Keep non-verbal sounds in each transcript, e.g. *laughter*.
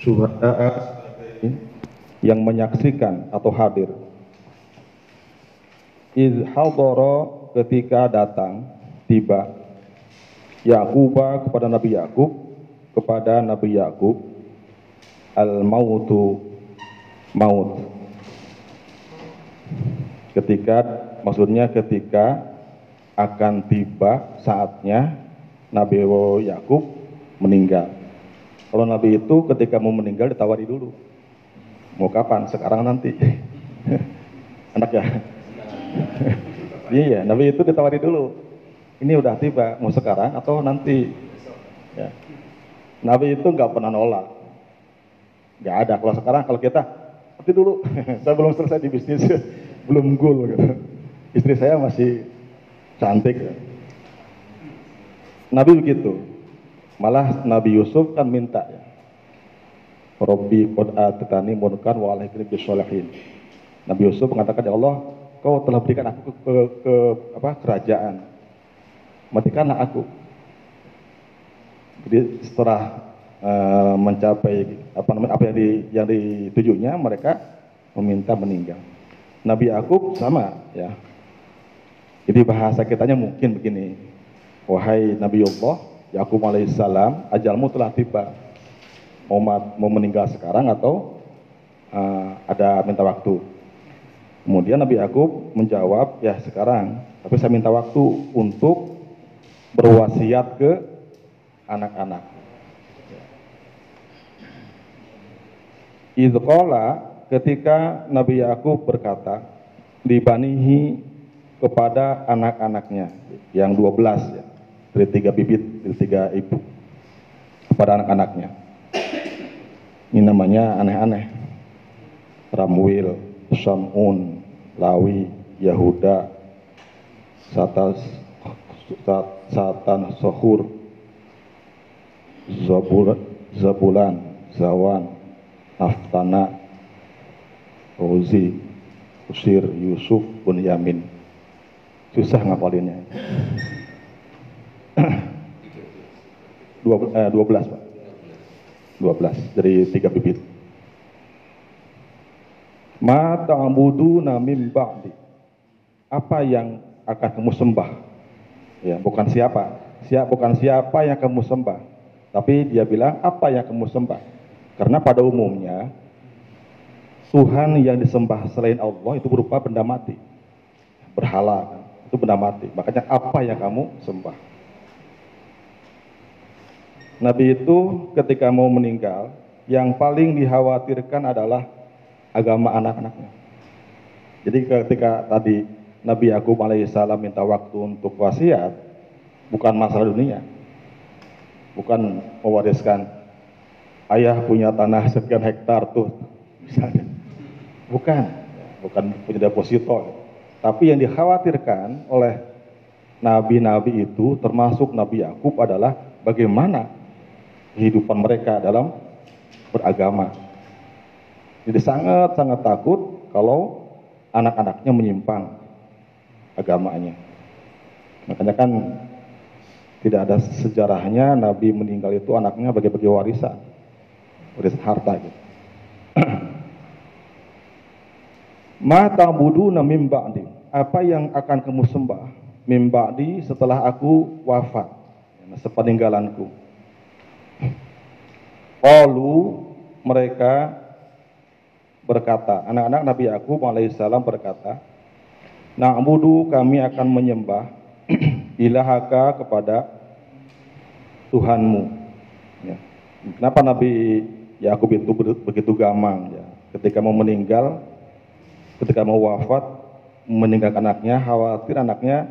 syuhada yang menyaksikan atau hadir. Iz hadara ketika datang tiba Yakuba kepada Nabi Yakub kepada Nabi Yakub al mautu maut ketika maksudnya ketika akan tiba saatnya Nabi Yakub meninggal. Kalau Nabi itu ketika mau meninggal ditawari dulu. Mau kapan? Sekarang nanti. *laughs* Anak ya? *laughs* iya, Nabi itu ditawari dulu. Ini udah tiba, mau sekarang atau nanti? Ya. Nabi itu nggak pernah nolak. Nggak ada. Kalau sekarang, kalau kita, nanti dulu. *laughs* Saya belum selesai di bisnis, belum goal. Gitu. Istri saya masih cantik. Nabi begitu. Malah Nabi Yusuf kan minta ya. Robbi qad atatani mulkan wa alaikni bisolihin. Nabi Yusuf mengatakan ya Allah, kau telah berikan aku ke, ke, ke apa kerajaan. Matikanlah aku. Jadi setelah uh, mencapai apa namanya apa yang di yang ditujunya mereka meminta meninggal. Nabi Yakub sama ya. Jadi bahasa kitanya mungkin begini. Wahai Nabi Allah, Yakub alaihissalam, ajalmu telah tiba. Mau, mau meninggal sekarang atau uh, ada minta waktu? Kemudian Nabi Yakub menjawab, ya sekarang, tapi saya minta waktu untuk berwasiat ke anak-anak. Idqala ketika Nabi Yakub berkata, dibanihi kepada anak-anaknya yang 12 ya, dari tiga bibit, dari tiga ibu kepada anak-anaknya. Ini namanya aneh-aneh. Ramwil, Samun, Lawi, Yahuda, Satas, Satan, Sohur, Zabul, Zabulan, Zawan, Naftana, Rozi, Usir, Yusuf, Bunyamin susah ngapalinnya. Dua, eh, 12 Pak. 12 dari tiga bibit. Ma ta'budu namim ba'di. Apa yang akan kamu sembah? Ya, bukan siapa. Siap bukan siapa yang kamu sembah. Tapi dia bilang apa yang kamu sembah? Karena pada umumnya Tuhan yang disembah selain Allah itu berupa benda mati. Berhala kan itu benda mati. Makanya apa yang kamu sembah? Nabi itu ketika mau meninggal, yang paling dikhawatirkan adalah agama anak-anaknya. Jadi ketika tadi Nabi Yakub alaihissalam minta waktu untuk wasiat, bukan masalah dunia. Bukan mewariskan ayah punya tanah sekian hektar tuh, misalnya. Bukan, bukan punya deposito. Tapi yang dikhawatirkan oleh nabi-nabi itu termasuk Nabi Yakub adalah bagaimana kehidupan mereka dalam beragama. Jadi sangat-sangat takut kalau anak-anaknya menyimpang agamanya. Makanya kan tidak ada sejarahnya Nabi meninggal itu anaknya bagi-bagi warisan, warisan harta gitu. *clears throat* Ma ta'buduna min ba'di apa yang akan kamu sembah mimba'di setelah aku wafat ya, sepeninggalanku Qalu mereka berkata anak-anak Nabi Yakub alaihissalam berkata Na'budu kami akan menyembah *clears throat* ilahaka kepada Tuhanmu ya. Kenapa Nabi Yakub itu begitu gamang ya ketika mau meninggal ketika mau wafat meninggalkan anaknya, khawatir anaknya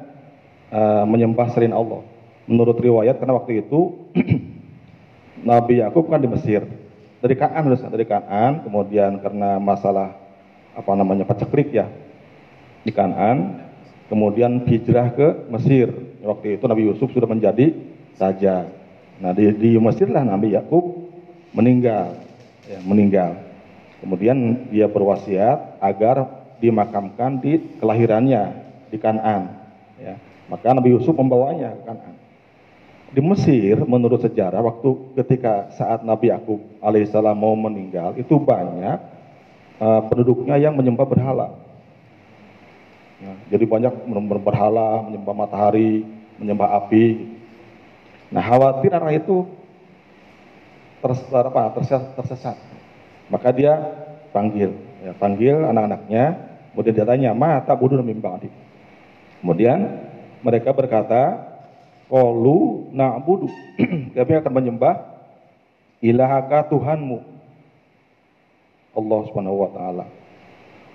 uh, menyembah selain Allah. Menurut riwayat karena waktu itu *clears throat* Nabi Yakub kan di Mesir. Dari Kanaan dari Kanaan, kemudian karena masalah apa namanya paceklik ya di Kanaan, kemudian hijrah ke Mesir. Waktu itu Nabi Yusuf sudah menjadi raja. Nah di, di Mesir lah Nabi Yakub meninggal, ya, meninggal. Kemudian dia berwasiat agar dimakamkan di kelahirannya di Kanan. Ya. Maka Nabi Yusuf membawanya ke Kanan. Di Mesir menurut sejarah waktu ketika saat Nabi Yakub alaihissalam mau meninggal itu banyak uh, penduduknya yang menyembah berhala. Ya, jadi banyak menyembah berhala, menyembah matahari, menyembah api. Nah khawatir anak itu tersesat, apa, tersesat, tersesat. Maka dia panggil, ya, panggil anak-anaknya, kemudian dia tanya, ma tak bodoh mimbang Kemudian mereka berkata, Kolu na'budu. *clears throat* Kami akan menyembah ilahaka Tuhanmu. Allah Subhanahu wa taala.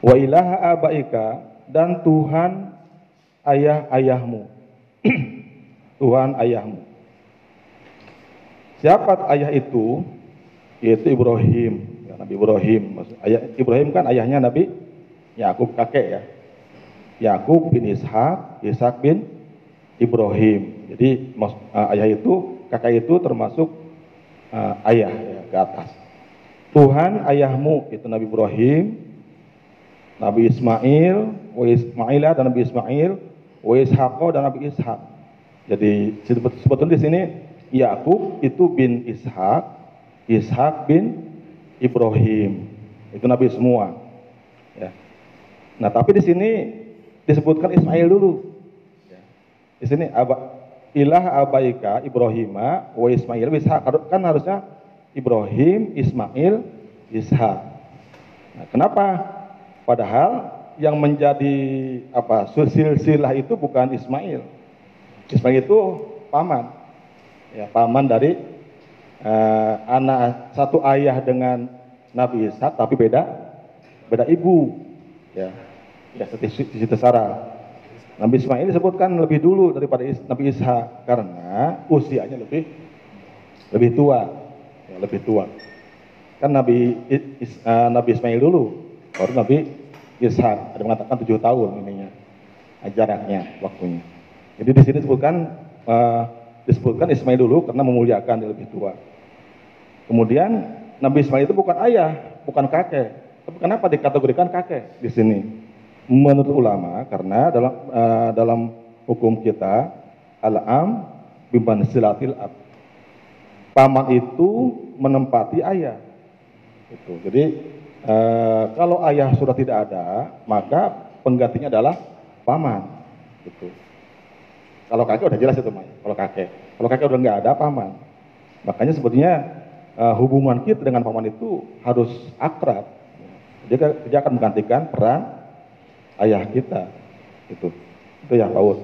Wa ilaha abaika dan Tuhan ayah-ayahmu. *clears throat* Tuhan ayahmu. Siapa ayah itu? Yaitu Ibrahim. Ya, Nabi Ibrahim. Ayah, Ibrahim kan ayahnya Nabi Yakub kakek ya. Yakub bin Ishak, Ishak bin Ibrahim. Jadi uh, ayah itu, kakak itu termasuk uh, ayah ya, ke atas. Tuhan ayahmu itu Nabi Ibrahim, Nabi Ismail, wa Ismailah dan Nabi Ismail, wa Ishaq dan Nabi Ishak. Jadi sebetulnya di sini Yakub itu bin Ishak, Ishak bin Ibrahim. Itu nabi semua. Ya. Nah, tapi di sini disebutkan Ismail dulu. Ya. Di sini aba, ilah abaika Ibrahima wa Ismail Ishak kan harusnya Ibrahim, Ismail, Ishak. Nah, kenapa? Padahal yang menjadi apa silsilah itu bukan Ismail. Ismail itu paman ya, paman dari uh, anak satu ayah dengan Nabi Ishak tapi beda beda ibu ya ya seperti Sarah Nabi Ismail disebutkan lebih dulu daripada Nabi Ishak karena usianya lebih lebih tua ya, lebih tua kan Nabi Is, uh, Nabi Ismail dulu baru Nabi Ishak ada mengatakan tujuh tahun ininya jaraknya waktunya jadi di sini disebutkan uh, disebutkan Ismail dulu karena memuliakan dia lebih tua. Kemudian Nabi Ismail itu bukan ayah, bukan kakek. Tapi kenapa dikategorikan kakek di sini? Menurut ulama karena dalam uh, dalam hukum kita al-am bimban silatil ab. Paman itu menempati ayah. Itu. Jadi uh, kalau ayah sudah tidak ada, maka penggantinya adalah paman. Gitu. Kalau kakek udah jelas itu, Mai. Kalau kakek. Kalau kakek udah nggak ada paman. Makanya sebetulnya uh, hubungan kita dengan paman itu harus akrab. Dia, dia akan menggantikan peran ayah kita. Itu. Itu ya Paul.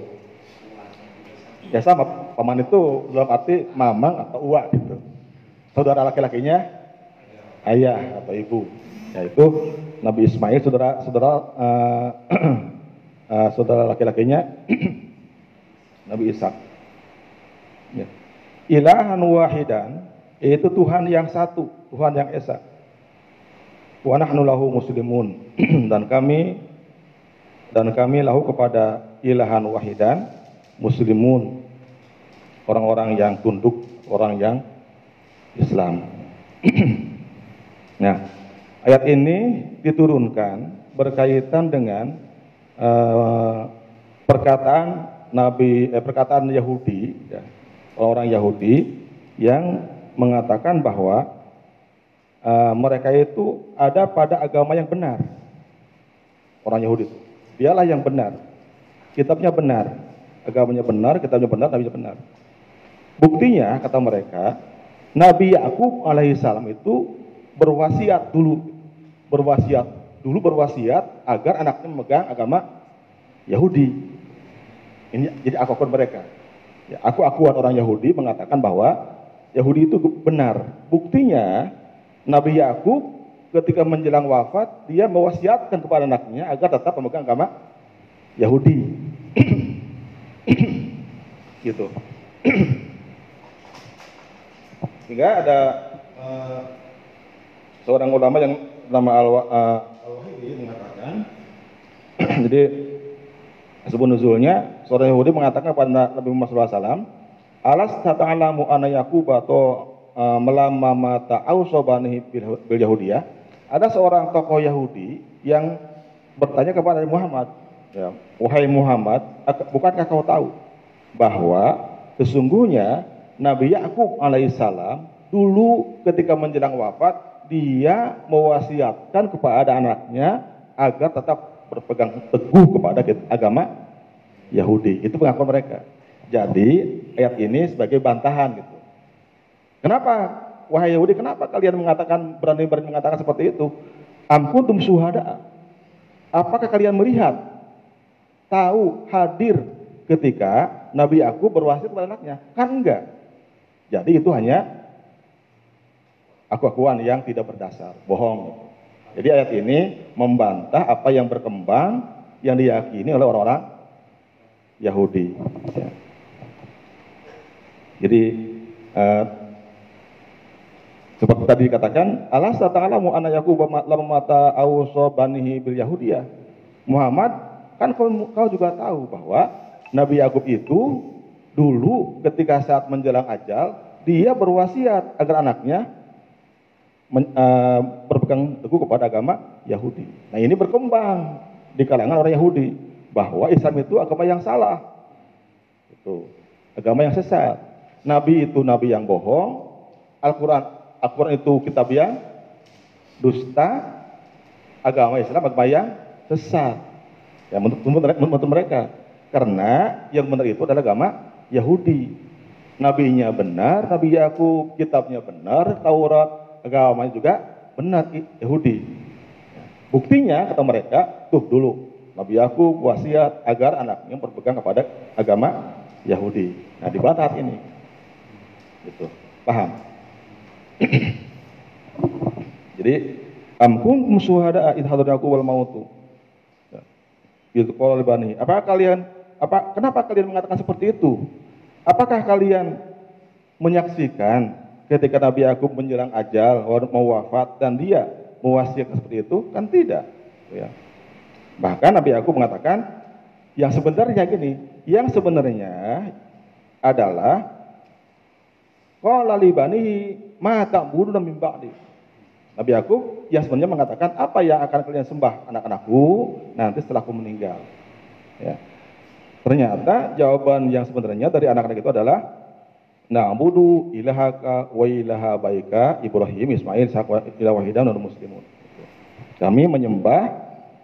Ya sama, paman itu dalam arti mamang atau uak gitu. Saudara laki-lakinya ayah atau ibu. Yaitu Nabi Ismail saudara saudara uh, uh, *clears throat* saudara laki-lakinya *clears throat* Nabi Ishak. Ya. Ilahan wahidan, yaitu Tuhan yang satu, Tuhan yang esa. Wa nahnu lahu muslimun *clears throat* dan kami dan kami lahu kepada ilahan wahidan muslimun orang-orang yang tunduk, orang yang Islam. nah, *clears throat* ayat ini diturunkan berkaitan dengan uh, perkataan Nabi eh, perkataan Yahudi, ya, orang Yahudi yang mengatakan bahwa uh, mereka itu ada pada agama yang benar. Orang Yahudi itu, dialah yang benar, kitabnya benar, agamanya benar, kitabnya benar, nabinya benar. Buktinya kata mereka, Nabi Yakub alaihissalam itu berwasiat dulu, berwasiat dulu berwasiat agar anaknya memegang agama Yahudi. Ini jadi akun mereka. Ya, aku akuan orang Yahudi mengatakan bahwa Yahudi itu benar. Buktinya Nabi Yakub ketika menjelang wafat dia mewasiatkan kepada anaknya agar tetap memegang agama Yahudi. *clears throat* gitu. *clears throat* Sehingga ada uh, seorang ulama yang nama Al-Wahidi uh, mengatakan *clears throat* jadi sebelum nuzulnya, seorang Yahudi mengatakan kepada Nabi Muhammad SAW, Alas ta'alamu ana Yakub atau uh, melama mata bil Yahudiyah. Ada seorang tokoh Yahudi yang bertanya kepada Muhammad, ya, wahai Muhammad, bukankah kau tahu bahwa sesungguhnya Nabi Yakub alaihissalam dulu ketika menjelang wafat dia mewasiatkan kepada anaknya agar tetap berpegang teguh kepada agama Yahudi. Itu pengakuan mereka. Jadi ayat ini sebagai bantahan gitu. Kenapa? Wahai Yahudi, kenapa kalian mengatakan berani-berani mengatakan seperti itu? Amkuntum suhada. Apakah kalian melihat, tahu, hadir ketika Nabi aku berwasiat kepada anaknya? Kan enggak. Jadi itu hanya aku-akuan yang tidak berdasar, bohong. Jadi ayat ini membantah apa yang berkembang yang diyakini oleh orang-orang Yahudi. Ya. Jadi uh, seperti tadi dikatakan, Allah ta'alamu anak Yakub mata awso banihi bil Yahudiyah. Muhammad, kan kau, kau juga tahu bahwa Nabi Yakub itu dulu ketika saat menjelang ajal, dia berwasiat agar anaknya men, uh, berpegang teguh kepada agama Yahudi. Nah ini berkembang di kalangan orang Yahudi bahwa Islam itu agama yang salah, itu agama yang sesat. Nabi itu nabi yang bohong, Al-Quran Al-Quran itu kitab yang dusta, agama Islam agama yang sesat. Ya, menurut, mereka. Karena yang benar itu adalah agama Yahudi. Nabinya benar, Nabi Yakub, kitabnya benar, Taurat, agamanya juga benar Yahudi. Buktinya kata mereka, tuh dulu Nabi Yakub wasiat agar anaknya berpegang kepada agama Yahudi. Nah, dibantah ini. Gitu. Paham? *coughs* Jadi am kuntum syuhada id hadaraku wal mautu. Ya. Itu qala bani. Apa kalian apa kenapa kalian mengatakan seperti itu? Apakah kalian menyaksikan ketika Nabi Yakub menjelang ajal mau wafat dan dia mewasiatkan seperti itu? Kan tidak. Ya. Bahkan Nabi Yakub mengatakan yang sebenarnya gini, yang sebenarnya adalah Qala li banihi ma ta'buduna min ba'di. Nabi Yakub yang sebenarnya mengatakan apa yang akan kalian sembah anak-anakku nanti setelah aku meninggal. Ya. Ternyata jawaban yang sebenarnya dari anak-anak itu adalah na'budu ilahaka wa ilaha baika Ibrahim, Ismail, Ishak, ilah wahidan dan muslimun. Kami menyembah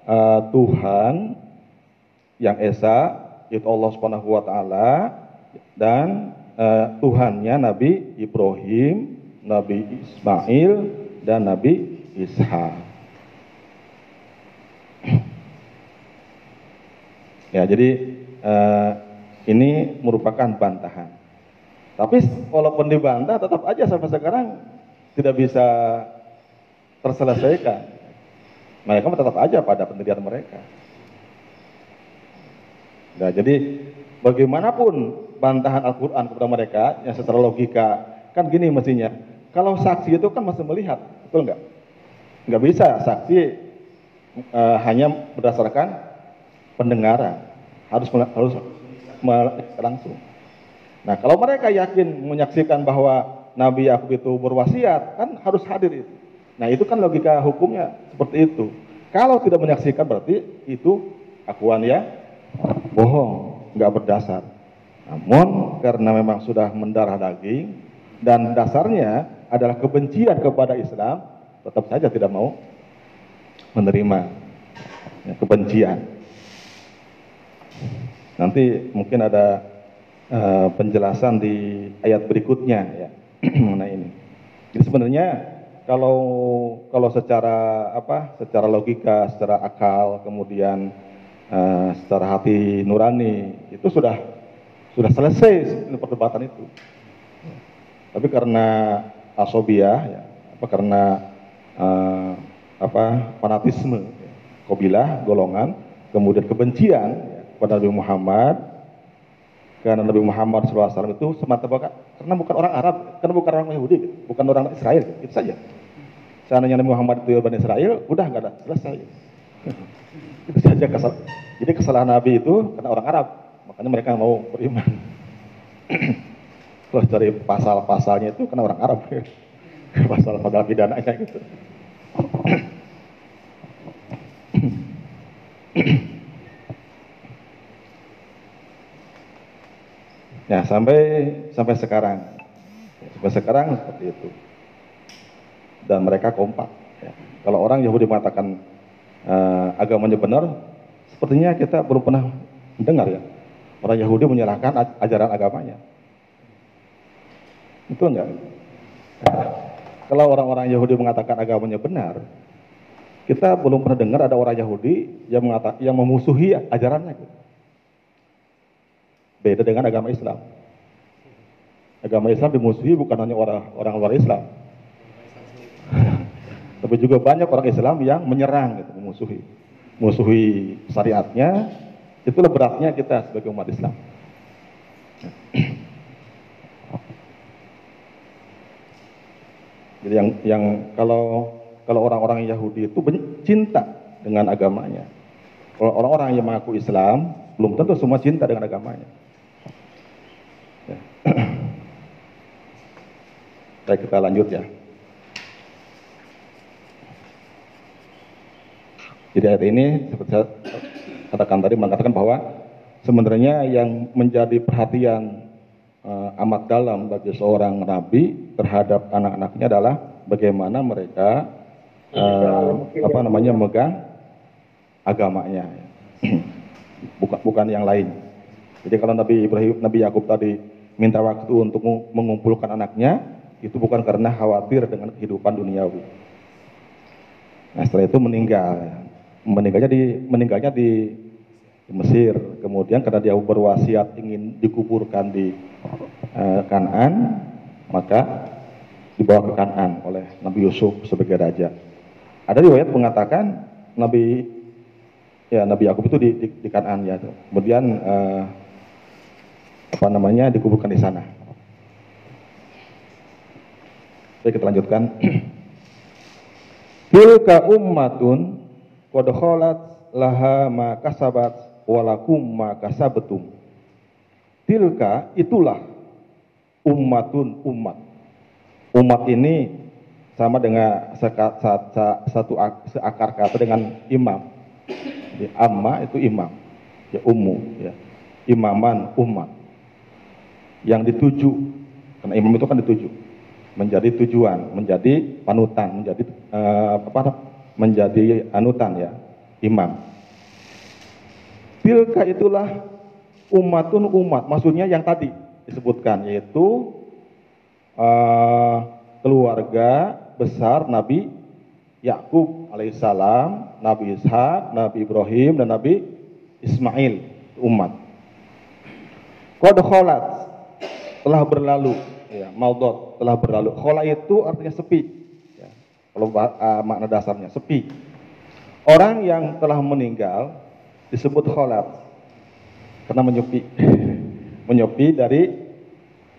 uh, Tuhan yang esa yaitu Allah Subhanahu wa taala dan uh, Tuhannya Nabi Ibrahim, Nabi Ismail, dan Nabi Ishak. Ya, jadi uh, ini merupakan bantahan. Tapi walaupun dibantah, tetap aja sampai sekarang tidak bisa terselesaikan. Mereka tetap aja pada pendirian mereka. Nah, jadi bagaimanapun bantahan Al-Quran kepada mereka yang secara logika kan gini mestinya kalau saksi itu kan masih melihat betul nggak? Nggak bisa saksi uh, hanya berdasarkan pendengaran. Harus harus langsung. Nah kalau mereka yakin menyaksikan bahwa Nabi Yakub itu berwasiat kan harus hadir itu. Nah itu kan logika hukumnya seperti itu. Kalau tidak menyaksikan berarti itu akuan ya bohong nggak berdasar. Namun karena memang sudah mendarah daging dan dasarnya adalah kebencian kepada Islam, tetap saja tidak mau menerima ya, kebencian. Nanti mungkin ada uh, penjelasan di ayat berikutnya ya *clears throat* mengenai ini. Jadi sebenarnya kalau kalau secara apa, secara logika, secara akal, kemudian uh, secara hati nurani itu sudah sudah selesai perdebatan itu. Tapi karena asobia, ya, apa karena uh, apa fanatisme, ya, kobilah, golongan, kemudian kebencian ya, kepada Nabi Muhammad, karena Nabi Muhammad SAW itu semata-mata karena bukan orang Arab, karena bukan orang Yahudi, bukan orang Israel, itu saja. Seandainya Nabi Muhammad itu orang Israel, udah nggak ada selesai. *laughs* itu saja kesal. Jadi kesalahan Nabi itu karena orang Arab, Makanya mereka mau beriman. *clears throat* Kalau dari pasal-pasalnya itu kena orang Arab. *laughs* Pasal-pasal pidananya gitu. *clears throat* Ya, sampai sampai sekarang sekarang seperti itu. Dan mereka kompak. Ya. Kalau orang Yahudi mengatakan uh, agamanya benar, sepertinya kita belum pernah mendengar ya. Orang Yahudi menyerahkan ajaran agamanya. Itu enggak? Kalau orang-orang Yahudi mengatakan agamanya benar, kita belum pernah dengar ada orang Yahudi yang mengatakan yang memusuhi ajarannya. Beda dengan agama Islam. Agama Islam dimusuhi bukan hanya orang-orang luar Islam, *laughs* tapi juga banyak orang Islam yang menyerang, gitu, memusuhi, memusuhi syariatnya. Itulah beratnya kita sebagai umat Islam. Jadi yang yang kalau kalau orang-orang Yahudi itu cinta dengan agamanya. Kalau orang-orang yang mengaku Islam, belum tentu semua cinta dengan agamanya. Ya. *clears throat* Baik, kita lanjut ya. Jadi ayat ini seperti saya katakan tadi mengatakan bahwa sebenarnya yang menjadi perhatian uh, amat dalam bagi seorang nabi terhadap anak-anaknya adalah bagaimana mereka uh, apa namanya megang agamanya. *clears throat* Bukan bukan yang lain. Jadi kalau Nabi Ibrahim Nabi Yakub tadi minta waktu untuk mengumpulkan anaknya itu bukan karena khawatir dengan kehidupan duniawi. Nah setelah itu meninggal. Meninggalnya di meninggalnya di, di Mesir kemudian karena dia berwasiat ingin dikuburkan di uh, Kanan maka dibawa ke Kanan oleh Nabi Yusuf sebagai raja ada riwayat mengatakan Nabi ya Nabi Yakub itu di, di, di Kanan ya. Kemudian uh, apa namanya dikuburkan di sana. Oke kita lanjutkan. *clears throat* Tilka ummatun qad laha ma kasabat walakum ma kasabatum. Tilka itulah ummatun umat. Umat ini sama dengan satu seakar kata dengan imam. Jadi, amma itu imam, ya ummu, ya imaman umat. Yang dituju, karena imam itu kan dituju, menjadi tujuan, menjadi panutan, menjadi uh, apa? Menjadi anutan ya, imam. Tilka itulah umatun umat, maksudnya yang tadi disebutkan yaitu uh, keluarga besar Nabi Yakub alaihissalam, Nabi Ishak, Nabi Ibrahim dan Nabi Ismail umat. Qad kholat telah berlalu, ya, maudot telah berlalu. Khola itu artinya sepi. Ya, kalau uh, makna dasarnya sepi. Orang yang telah meninggal disebut kholat karena menyepi, *laughs* menyepi dari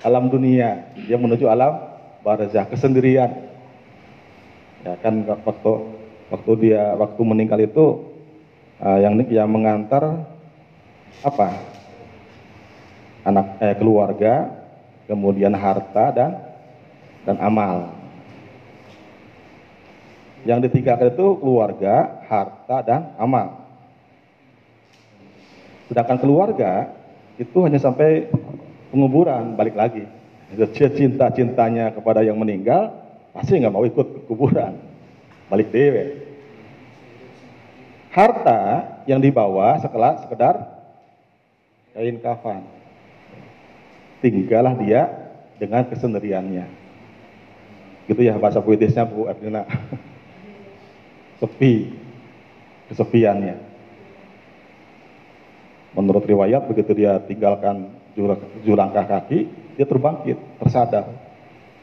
alam dunia, dia menuju alam barzah kesendirian. Ya kan waktu waktu dia waktu meninggal itu uh, yang yang mengantar apa? Anak eh, keluarga kemudian harta dan dan amal. Yang ditinggalkan itu keluarga harta dan amal sedangkan keluarga itu hanya sampai penguburan balik lagi. Cinta cintanya kepada yang meninggal pasti nggak mau ikut ke kuburan. Balik dewe. Harta yang dibawa setelah sekedar kain kafan. Tinggallah dia dengan kesendiriannya. Gitu ya bahasa puitisnya Bu Erdina *laughs* sepi. Kesepiannya menurut riwayat begitu dia tinggalkan jurang kaki dia terbangkit tersadar.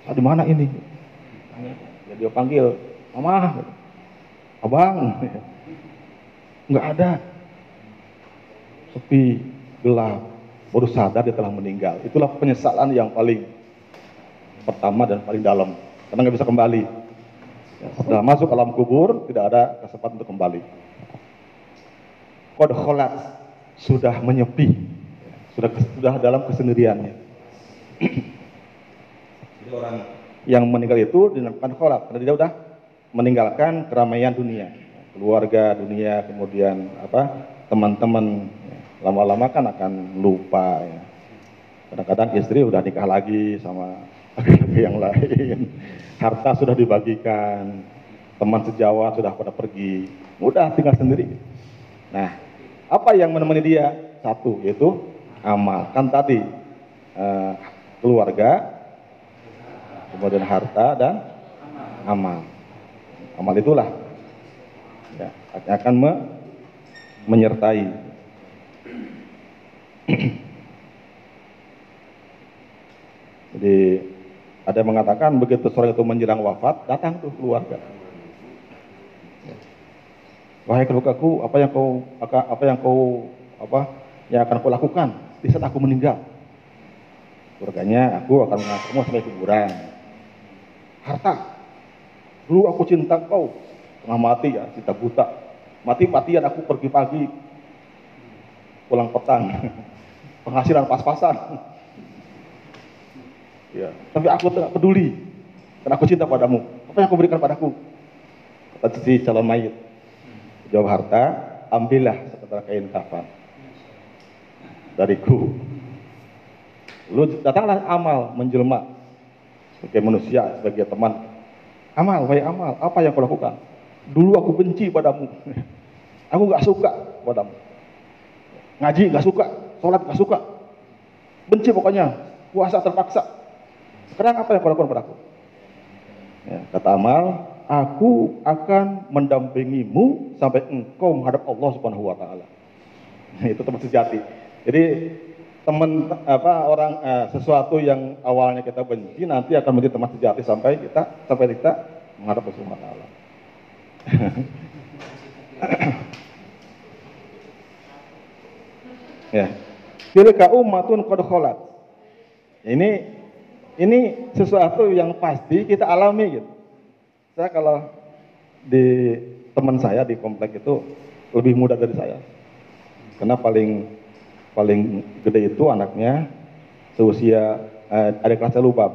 Ah, di mana ini? Ya dia panggil mama abang. Nggak ada. Sepi gelap baru sadar dia telah meninggal. Itulah penyesalan yang paling pertama dan paling dalam. Karena nggak bisa kembali. Setelah masuk alam kubur tidak ada kesempatan untuk kembali. Kode kholat sudah menyepi sudah sudah dalam kesendiriannya. Jadi orang yang meninggal itu dinamakan kholak karena dia sudah meninggalkan keramaian dunia. Keluarga dunia kemudian apa teman-teman. Lama-lama kan akan lupa ya. Kadang-kadang istri udah nikah lagi sama laki-laki yang lain. Harta sudah dibagikan, teman sejawat sudah pada pergi, udah tinggal sendiri. Nah, apa yang menemani dia? Satu, yaitu amal. Kan tadi eh, keluarga, kemudian harta dan amal. Amal itulah ya, akan me menyertai. *clears throat* Jadi ada yang mengatakan begitu seorang itu menjelang wafat, datang tuh keluarga. Wahai keluargaku, apa yang kau apa yang kau apa yang akan kau lakukan di saat aku meninggal? Keluarganya, aku akan mengantarmu sampai kuburan. Harta, dulu aku cinta kau, tengah mati ya, cinta buta. Mati-matian aku pergi pagi, pulang petang, *laughs* penghasilan pas-pasan. *laughs* Ya, tapi aku tidak peduli, karena aku cinta padamu. Apa yang kau berikan padaku? Kata si calon mayit. Jawab harta, ambillah sekedar kain kafan dariku. Lu datanglah amal menjelma sebagai manusia, sebagai teman. Amal, baik amal, apa yang kau lakukan? Dulu aku benci padamu. *laughs* Aku gak suka padamu. Ngaji gak suka, sholat gak suka. Benci pokoknya, puasa terpaksa. Sekarang apa yang kau lakukan padaku? Ya, kata Amal, aku akan mendampingimu sampai engkau menghadap Allah Subhanahu wa taala. *laughs* Itu teman sejati. Jadi teman apa orang eh, sesuatu yang awalnya kita benci nanti akan menjadi teman sejati sampai kita sampai kita menghadap Allah Subhanahu wa taala. *laughs* ya. Tilka ummatun qad. Ini ini sesuatu yang pasti kita alami gitu. Saya kalau di teman saya di komplek itu lebih muda dari saya. Karena paling paling gede itu anaknya seusia eh, ada kelasnya lubab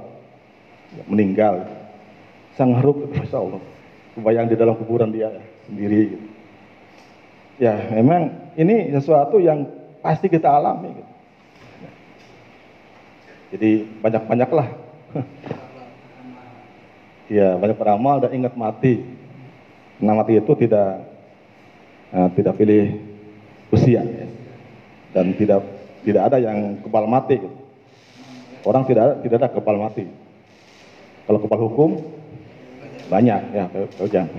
meninggal. Sang haruk, *laughs* masya Allah, kebayang di dalam kuburan dia ya, sendiri. Gitu. Ya, memang ini sesuatu yang pasti kita alami. Gitu. Jadi banyak-banyaklah. *laughs* ya banyak beramal dan ingat mati. Karena mati itu tidak uh, tidak pilih usia ya. dan tidak tidak ada yang kebal mati. Gitu. Orang tidak tidak ada kebal mati. Kalau kebal hukum banyak ya pegang.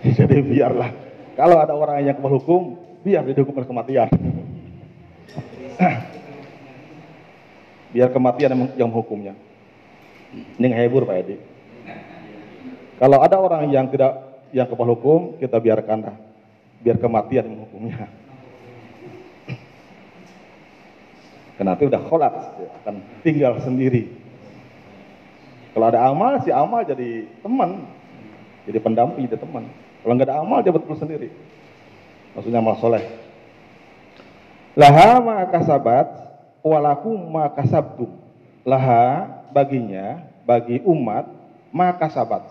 *laughs* Jadi biarlah kalau ada orang yang kebal hukum biar dihukum oleh kematian. *clears throat* biar kematian yang, yang menghukumnya. Ini hibur Pak Edi. Kalau ada orang yang tidak yang kepala hukum, kita biarkan dah. Biar kematian menghukumnya. Karena itu udah kholat, akan tinggal sendiri. Kalau ada amal, si amal jadi teman. Jadi pendamping, jadi teman. Kalau nggak ada amal, dia betul sendiri. Maksudnya amal soleh. Laha maka sahabat walaku maka sabtu laha baginya bagi umat maka sabat.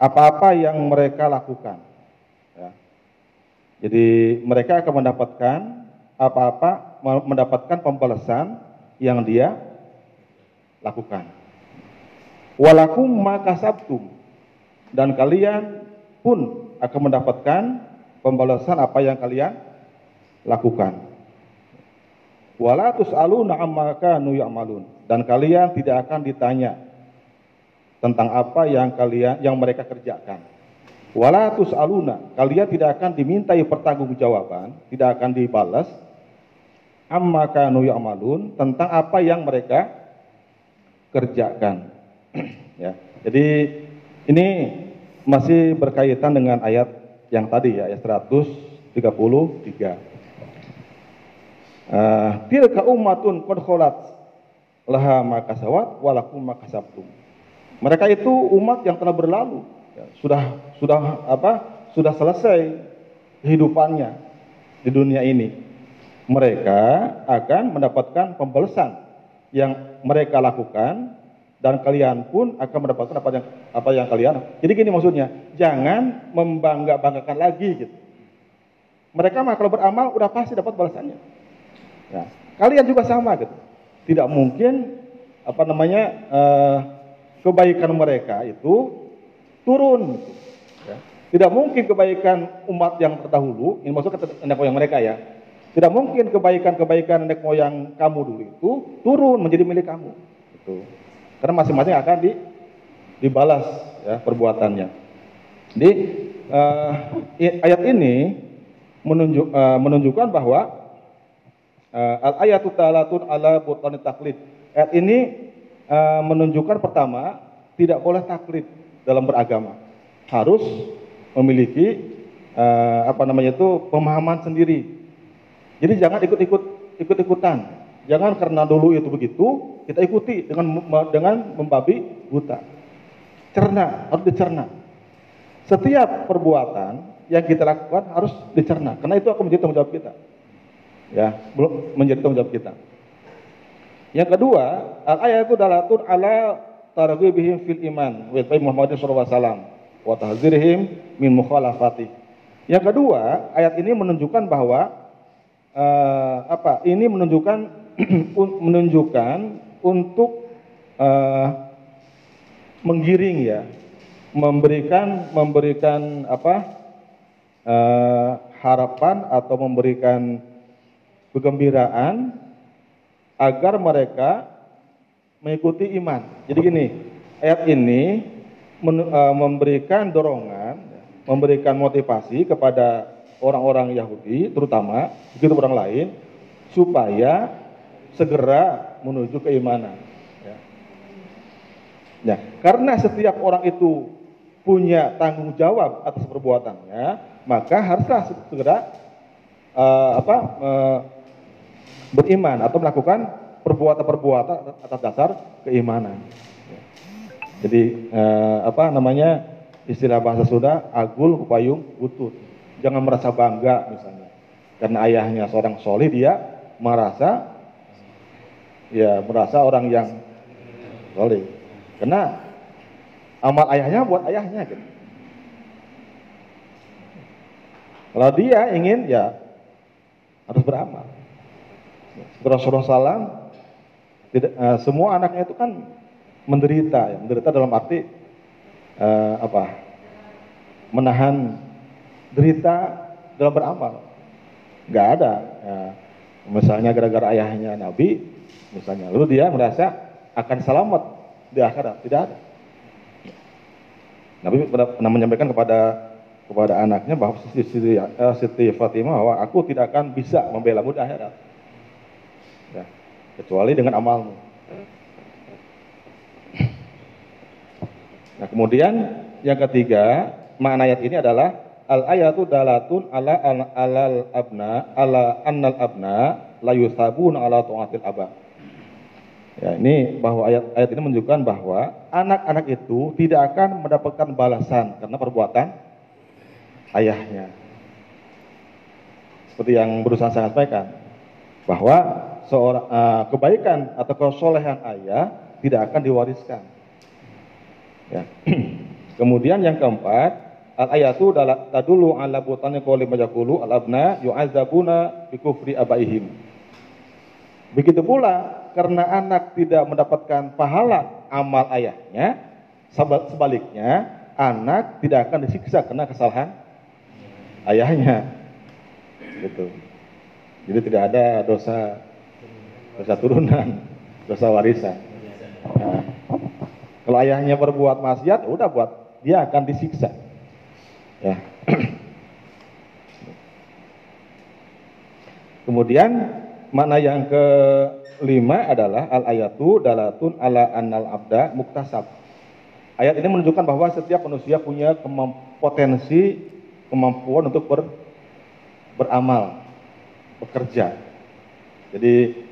Apa-apa yang mereka lakukan. Ya. jadi mereka akan mendapatkan apa-apa mendapatkan pembalasan yang dia lakukan. Walakum maka sabtu dan kalian pun akan mendapatkan pembalasan apa yang kalian lakukan Wala tus'aluna amma kanu ya'malun. Dan kalian tidak akan ditanya tentang apa yang kalian yang mereka kerjakan. Wala tus'aluna, kalian tidak akan dimintai pertanggungjawaban, tidak akan dibalas amma kanu ya'malun tentang apa yang mereka kerjakan. *clears throat* ya. Jadi ini masih berkaitan dengan ayat yang tadi ya, ayat 133. Eh, tilka ummatun qad laha ma kasawat walakum ma kasabtum. Mereka itu umat yang telah berlalu, ya, sudah sudah apa? Sudah selesai kehidupannya di dunia ini. Mereka akan mendapatkan pembalasan yang mereka lakukan dan kalian pun akan mendapatkan apa yang apa yang kalian. Jadi gini maksudnya, jangan membangga-banggakan lagi gitu. Mereka mah kalau beramal udah pasti dapat balasannya. Ya. Kalian juga sama gitu. Tidak mungkin apa namanya uh, kebaikan mereka itu turun. Gitu. Ya. Tidak mungkin kebaikan umat yang terdahulu, ini maksud nenek moyang mereka ya. Tidak mungkin kebaikan-kebaikan nenek moyang kamu dulu itu turun menjadi milik kamu. Itu. Karena masing-masing akan di, dibalas ya perbuatannya. Jadi uh, ayat ini menunjuk, uh, menunjukkan bahwa uh, al ayatu talatun ala butani taklid. Ayat ini uh, menunjukkan pertama tidak boleh taklid dalam beragama. Harus memiliki uh, apa namanya itu pemahaman sendiri. Jadi jangan ikut-ikut ikut-ikutan. Jangan karena dulu itu begitu kita ikuti dengan dengan membabi buta. Cerna harus dicerna. Setiap perbuatan yang kita lakukan harus dicerna karena itu akan menjadi tanggung jawab kita. Ya, belum menjadi tanggung jawab kita. Yang kedua, al ayat itu dalatun ala targhibihim fil iman wa Muhammad sallallahu alaihi wasallam wa tahzirihim min mukhalafati. Yang kedua, ayat ini menunjukkan bahwa uh, apa? Ini menunjukkan *clears throat* menunjukkan untuk uh, menggiring ya, memberikan memberikan apa? eh, harapan atau memberikan kegembiraan agar mereka mengikuti iman. Jadi gini, ayat ini men, uh, memberikan dorongan, memberikan motivasi kepada orang-orang Yahudi, terutama begitu orang lain, supaya segera menuju keimanan. Ya. ya, karena setiap orang itu punya tanggung jawab atas perbuatannya, maka haruslah segera uh, apa uh, beriman atau melakukan perbuatan-perbuatan atas dasar keimanan. Jadi uh, apa namanya istilah bahasa sudah agul payung butut. Jangan merasa bangga misalnya karena ayahnya seorang solih dia merasa ya merasa orang yang solih karena amal ayahnya buat ayahnya gitu. Kalau dia ingin ya harus beramal. Rasulullah SAW tidak, uh, semua anaknya itu kan menderita, ya. menderita dalam arti uh, apa? Menahan derita dalam beramal. Gak ada. Ya. Misalnya gara-gara ayahnya Nabi, misalnya, lalu dia merasa akan selamat di akhirat, tidak ada. Nabi pernah menyampaikan kepada kepada anaknya bahwa Siti, Fatimah bahwa aku tidak akan bisa membela di akhirat. Ya, kecuali dengan amalmu. Nah, kemudian yang ketiga, makna ayat ini adalah al ayatu dalatun ala alal abna ala annal abna la yusabuna ala tu'atil aba. Ya, ini bahwa ayat ayat ini menunjukkan bahwa anak-anak itu tidak akan mendapatkan balasan karena perbuatan ayahnya. Seperti yang berusaha saya sampaikan, bahwa seorang uh, kebaikan atau kesolehan ayah tidak akan diwariskan. Ya. *clears throat* Kemudian yang keempat, al ayatu tadulu ala butani qawli majakulu al abna yu'azabuna bi kufri abaihim. Begitu pula karena anak tidak mendapatkan pahala amal ayahnya, sebaliknya anak tidak akan disiksa karena kesalahan ayahnya gitu jadi tidak ada dosa dosa turunan dosa warisan. Nah, kalau ayahnya berbuat maksiat udah buat dia akan disiksa. Ya. *clears throat* Kemudian makna yang kelima adalah al ayatu dalatun ala annal abda muktasab. Ayat ini menunjukkan bahwa setiap manusia punya potensi kemampuan untuk ber, beramal, bekerja. Jadi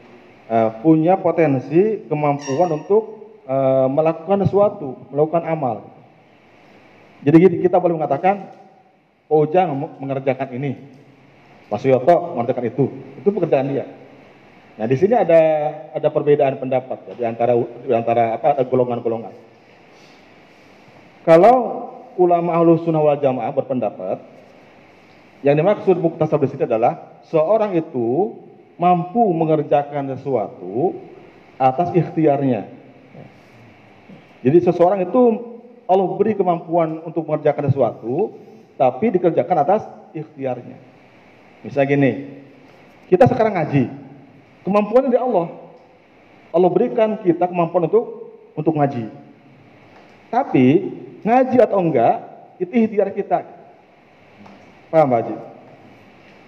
uh, punya potensi kemampuan untuk uh, melakukan sesuatu, melakukan amal. Jadi kita boleh mengatakan, Ojang mengerjakan ini, Pak Suyoto mengerjakan itu, itu pekerjaan dia. Nah di sini ada ada perbedaan pendapat ya, di antara di antara apa golongan-golongan. Kalau ulama ahlus sunnah wal jamaah berpendapat yang dimaksud muktasab di sini adalah seorang itu mampu mengerjakan sesuatu atas ikhtiarnya, Jadi seseorang itu Allah beri kemampuan untuk mengerjakan sesuatu, tapi dikerjakan atas ikhtiarnya. Misalnya gini, kita sekarang ngaji, kemampuan dari Allah. Allah berikan kita kemampuan untuk untuk ngaji. Tapi ngaji atau enggak itu ikhtiar kita. Paham Pak Haji?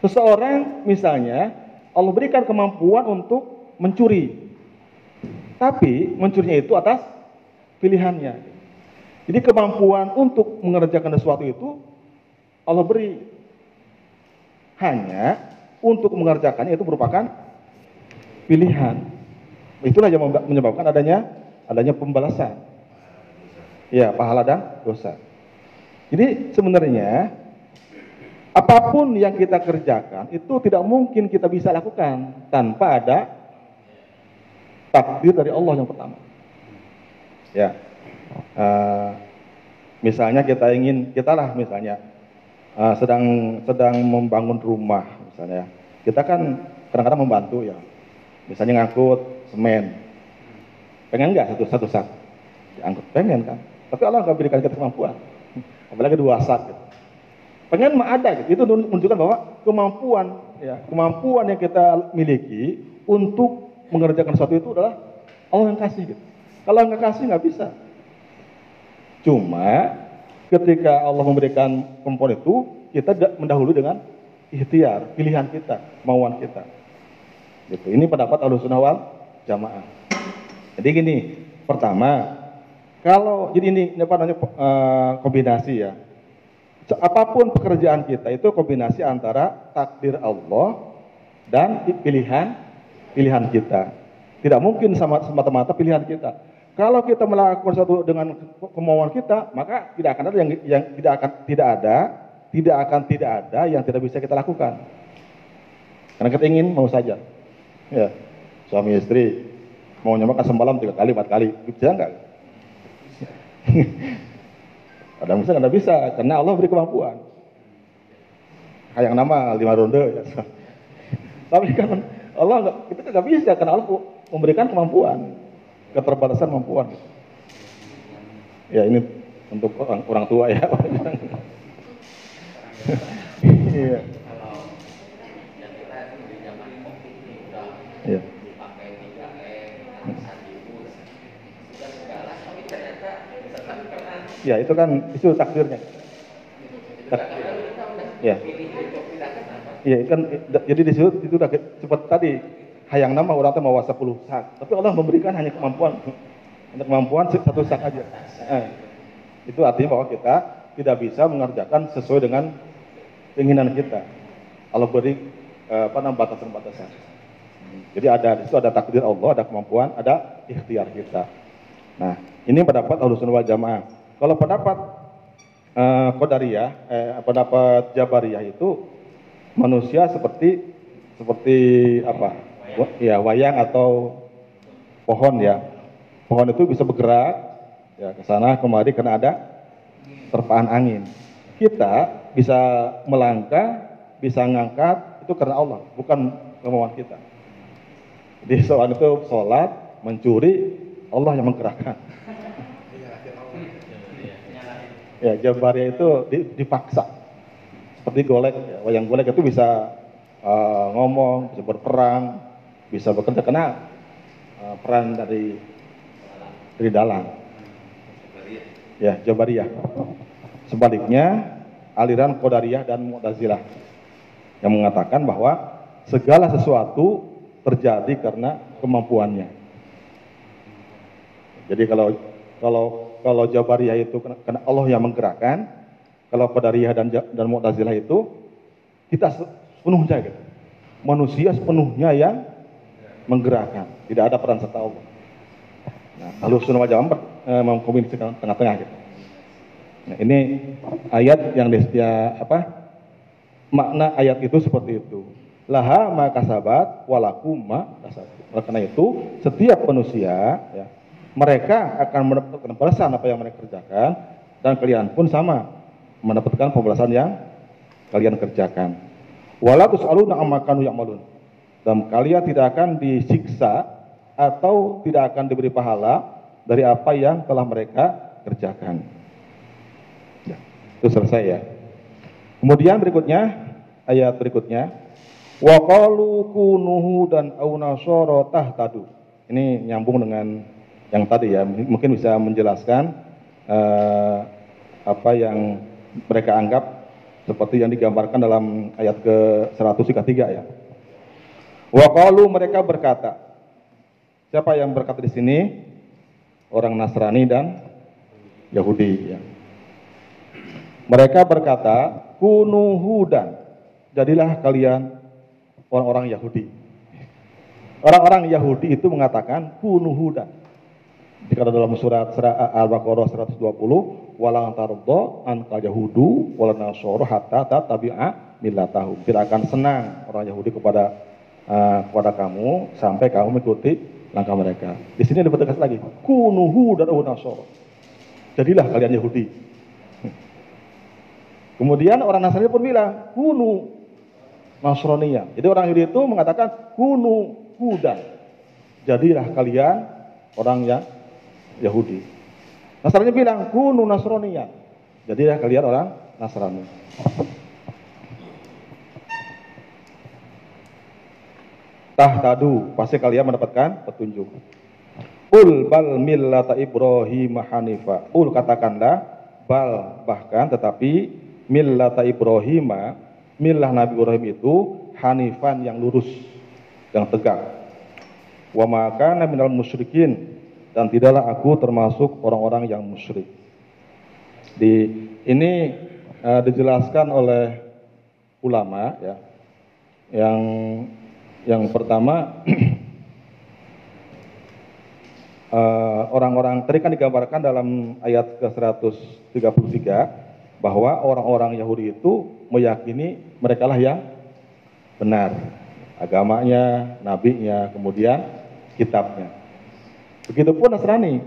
Seseorang misalnya Allah berikan kemampuan untuk mencuri. Tapi mencurinya itu atas pilihannya. Jadi kemampuan untuk mengerjakan sesuatu itu Allah beri. Hanya untuk mengerjakannya itu merupakan pilihan. Itulah yang menyebabkan adanya adanya pembalasan. Ya, pahala dan dosa. Jadi sebenarnya apa pun yang kita kerjakan itu tidak mungkin kita bisa lakukan tanpa ada takdir dari Allah yang pertama. Ya, uh, misalnya kita ingin, kita lah misalnya uh, sedang sedang membangun rumah misalnya, kita kan kadang-kadang membantu ya, misalnya ngangkut semen, pengen nggak satu satu sak, diangkut pengen kan, tapi Allah nggak berikan kita kemampuan, apalagi dua sak. Gitu. Pengen mah ada gitu. Itu menunjukkan bahwa kemampuan ya, kemampuan yang kita miliki untuk mengerjakan sesuatu itu adalah Allah yang kasih gitu. Kalau nggak kasih nggak bisa. Cuma ketika Allah memberikan kemampuan itu, kita mendahului dengan ikhtiar, pilihan kita, kemauan kita. Gitu. Ini pendapat Ahlussunnah wal Jamaah. Jadi gini, pertama, kalau jadi ini apa namanya uh, kombinasi ya apa pun pekerjaan kita itu kombinasi antara takdir Allah dan pilihan pilihan kita. Tidak mungkin sama semata-mata pilihan kita. Kalau kita melakukan sesuatu dengan kemauan kita, maka tidak akan ada yang, yang tidak akan tidak ada, tidak akan tidak ada yang tidak bisa kita lakukan. Karena kita ingin mau saja. Ya, suami istri mau makan semalam tiga kali, empat kali, bisa enggak? *laughs* Ada musuh nggak bisa, karena Allah beri kemampuan. Kayak nama lima ronde. Ya. *laughs* Tapi kan Allah nggak, kita nggak bisa, karena Allah memberikan kemampuan, keterbatasan kemampuan. Ya ini untuk orang, orang tua ya. *laughs* Iya. Ya itu kan itu takdirnya. Tak, ya. Ya kan jadi di situ itu udah cepat tadi hayang nama orang itu mau sepuluh sak, tapi Allah memberikan hanya kemampuan hanya kemampuan satu sak aja. Eh, itu artinya bahwa kita tidak bisa mengerjakan sesuai dengan keinginan kita. Allah beri eh, apa namanya batasan-batasan. Jadi ada di situ ada takdir Allah, ada kemampuan, ada ikhtiar kita. Nah, ini pendapat Ahlussunnah wal Jamaah. Kalau pendapat uh, Qadariyah, eh, pendapat Jabariyah itu manusia seperti seperti apa? Ya, wayang atau pohon ya. Pohon itu bisa bergerak ya ke sana kemari karena ada terpaan angin. Kita bisa melangkah, bisa ngangkat itu karena Allah, bukan kemauan kita. Jadi soal itu sholat, mencuri, Allah yang menggerakkan. Ya, Jabaria itu dipaksa. Seperti golek, ya. wayang golek itu bisa uh, ngomong, bisa berperang, bisa bekerja karena uh, peran dari dari dalam. Ya, Jabariyah. Sebaliknya, aliran Qadariyah dan Mu'tazilah yang mengatakan bahwa segala sesuatu terjadi karena kemampuannya. Jadi kalau kalau kalau Jabariyah itu karena Allah yang menggerakkan, kalau Qadariyah dan dan Mu'tazilah itu kita sepenuhnya gitu. Manusia sepenuhnya yang menggerakkan, tidak ada peran serta Allah. Nah, lalu sunnah wajah eh, tengah-tengah gitu. Nah, ini ayat yang dia apa? Makna ayat itu seperti itu. Laha maka sahabat walakum ma karena itu, setiap manusia ya, mereka akan mendapatkan balasan apa yang mereka kerjakan dan kalian pun sama mendapatkan pembalasan yang kalian kerjakan. Walatus aluna amakanu yang malun. Dan kalian tidak akan disiksa atau tidak akan diberi pahala dari apa yang telah mereka kerjakan. Ya, itu selesai ya. Kemudian berikutnya ayat berikutnya wa kunuhu dan nasara tahtadu. Ini nyambung dengan yang tadi ya, mungkin bisa menjelaskan uh, apa yang mereka anggap seperti yang digambarkan dalam ayat ke-133 ya. Wa qalu mereka berkata. Siapa yang berkata di sini? Orang Nasrani dan Yahudi ya. Mereka berkata, "Kunu hudan." Jadilah kalian orang-orang Yahudi. Orang-orang Yahudi itu mengatakan kunu hudan. Jika dalam surat, surat Al-Baqarah 120, walang tardo an yahudu wala nasoro hatta tabi'a millatahum. Tidak akan senang orang Yahudi kepada uh, kepada kamu sampai kamu mengikuti langkah mereka. Di sini ada tegas lagi, kunuhu dan nasoro. Jadilah kalian Yahudi. Kemudian orang Nasrani pun bilang, kunu Nasroniya. Jadi orang Yahudi itu mengatakan kunu hudan. Jadilah kalian orang yang Yahudi. Nasrani bilang kunu Nasroniya. Jadilah kalian orang Nasrani. Tahtadu, pasti kalian mendapatkan petunjuk. Ul bal millata Ibrahim hanifa. Ul katakanlah bal bahkan tetapi millata Ibrahim milah Nabi Ibrahim itu hanifan yang lurus, yang tegak. Wa maka minal musyrikin dan tidaklah aku termasuk orang-orang yang musyrik. Di ini uh, dijelaskan oleh ulama ya. Yang yang pertama uh, *clears throat* orang-orang tadi kan digambarkan dalam ayat ke-133 bahwa orang-orang Yahudi itu meyakini mereka lah yang benar. Agamanya, nabinya, kemudian kitabnya. Begitupun Nasrani.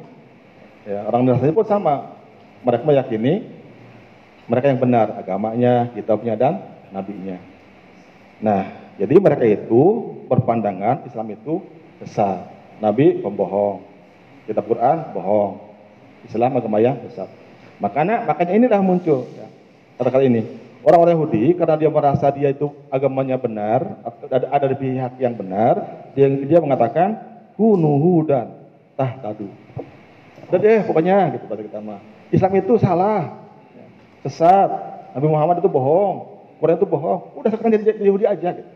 Ya, orang Nasrani pun sama. Mereka meyakini mereka yang benar agamanya, kitabnya dan nabinya. Nah, jadi mereka itu berpandangan Islam itu besar. Nabi pembohong. Kitab Quran bohong. Islam agama yang besar. Makanya makanya inilah muncul ya, kali ini. Orang-orang Yahudi karena dia merasa dia itu agamanya benar, ada, ada di pihak yang benar, dia, dia mengatakan kunuhu dan tahtadu. Dan deh pokoknya gitu pada kita mah. Islam itu salah, sesat. Nabi Muhammad itu bohong, Quran itu bohong. Udah sekarang jadi Yahudi aja. Gitu.